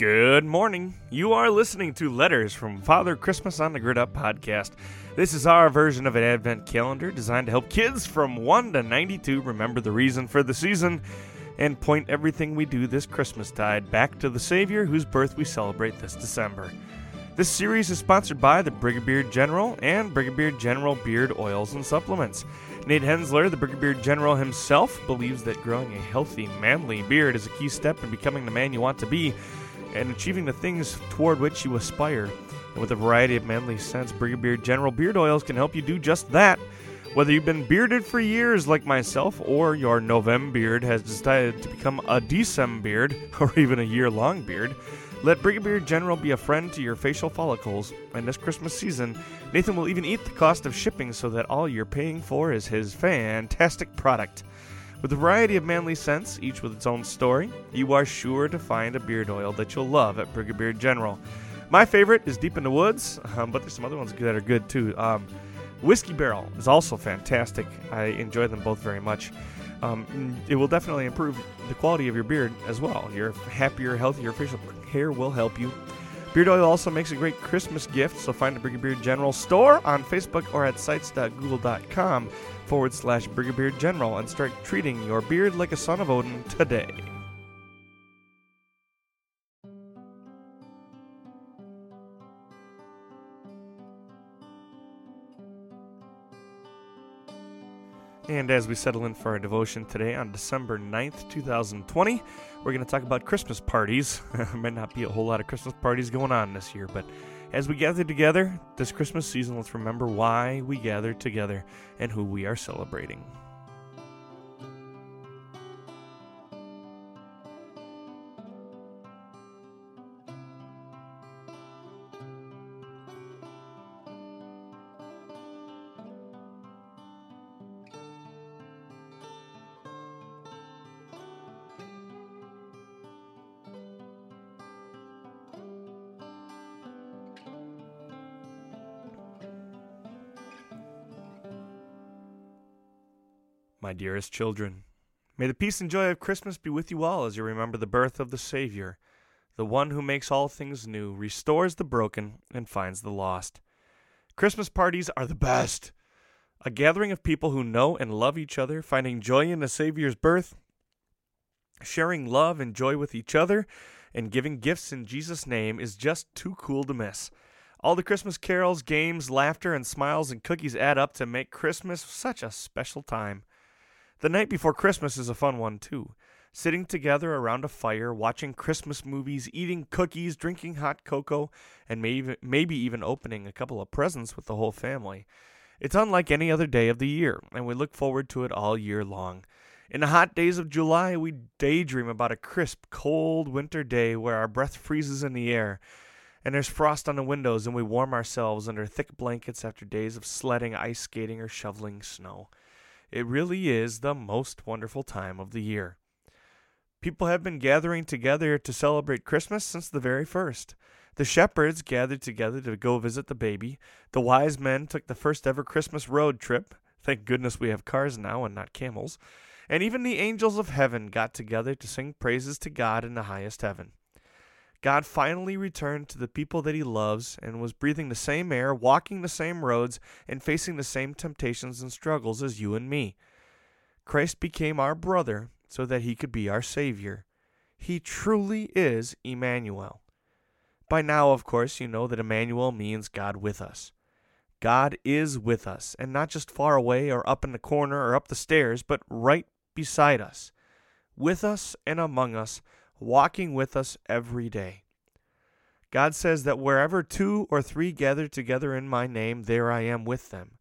Good morning. You are listening to Letters from Father Christmas on the Grid Up podcast. This is our version of an Advent calendar designed to help kids from 1 to 92 remember the reason for the season and point everything we do this Christmas tide back to the Savior whose birth we celebrate this December. This series is sponsored by the Brigadier General and Brigadier General Beard Oils and Supplements. Nate Hensler, the Brigadier General himself, believes that growing a healthy, manly beard is a key step in becoming the man you want to be and achieving the things toward which you aspire. And with a variety of manly scents, Brigadier General Beard Oils can help you do just that. Whether you've been bearded for years like myself, or your November beard has decided to become a December beard, or even a year long beard, let Brigadier General be a friend to your facial follicles. And this Christmas season, Nathan will even eat the cost of shipping so that all you're paying for is his fantastic product. With a variety of manly scents, each with its own story, you are sure to find a beard oil that you'll love at Brigadier General. My favorite is Deep in the Woods, um, but there's some other ones that are good too. Um, Whiskey Barrel is also fantastic. I enjoy them both very much. Um, it will definitely improve the quality of your beard as well. Your happier, healthier facial hair will help you. Beard oil also makes a great Christmas gift, so find the Brigadier General store on Facebook or at sites.google.com forward slash Brigadier General and start treating your beard like a son of Odin today. And as we settle in for our devotion today on December 9th, 2020, we're going to talk about Christmas parties. there might not be a whole lot of Christmas parties going on this year, but as we gather together this Christmas season, let's remember why we gather together and who we are celebrating. My dearest children, may the peace and joy of Christmas be with you all as you remember the birth of the Savior, the one who makes all things new, restores the broken, and finds the lost. Christmas parties are the best. A gathering of people who know and love each other, finding joy in the Savior's birth, sharing love and joy with each other, and giving gifts in Jesus' name is just too cool to miss. All the Christmas carols, games, laughter, and smiles and cookies add up to make Christmas such a special time. The night before Christmas is a fun one, too. Sitting together around a fire, watching Christmas movies, eating cookies, drinking hot cocoa, and maybe, even opening a couple of presents with the whole family. It's unlike any other day of the year, and we look forward to it all year long. In the hot days of July, we daydream about a crisp, cold winter day where our breath freezes in the air, and there's frost on the windows, and we warm ourselves under thick blankets after days of sledding, ice skating, or shoveling snow. It really is the most wonderful time of the year. People have been gathering together to celebrate Christmas since the very first. The shepherds gathered together to go visit the baby. The wise men took the first ever Christmas road trip. Thank goodness we have cars now and not camels. And even the angels of heaven got together to sing praises to God in the highest heaven. God finally returned to the people that he loves and was breathing the same air, walking the same roads, and facing the same temptations and struggles as you and me. Christ became our brother so that he could be our Savior. He truly is Emmanuel. By now, of course, you know that Emmanuel means God with us. God is with us, and not just far away or up in the corner or up the stairs, but right beside us, with us and among us walking with us every day. God says that wherever two or three gather together in my name, there I am with them.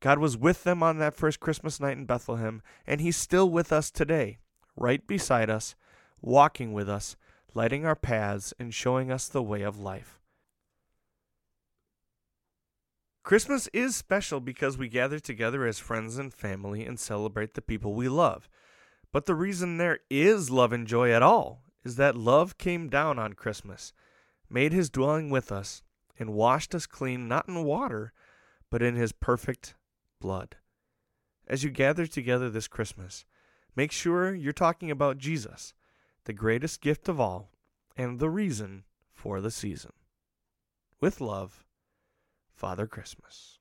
God was with them on that first Christmas night in Bethlehem, and He's still with us today, right beside us, walking with us, lighting our paths, and showing us the way of life. Christmas is special because we gather together as friends and family and celebrate the people we love. But the reason there is love and joy at all is that love came down on Christmas, made his dwelling with us, and washed us clean not in water, but in his perfect blood. As you gather together this Christmas, make sure you're talking about Jesus, the greatest gift of all, and the reason for the season. With love, Father Christmas.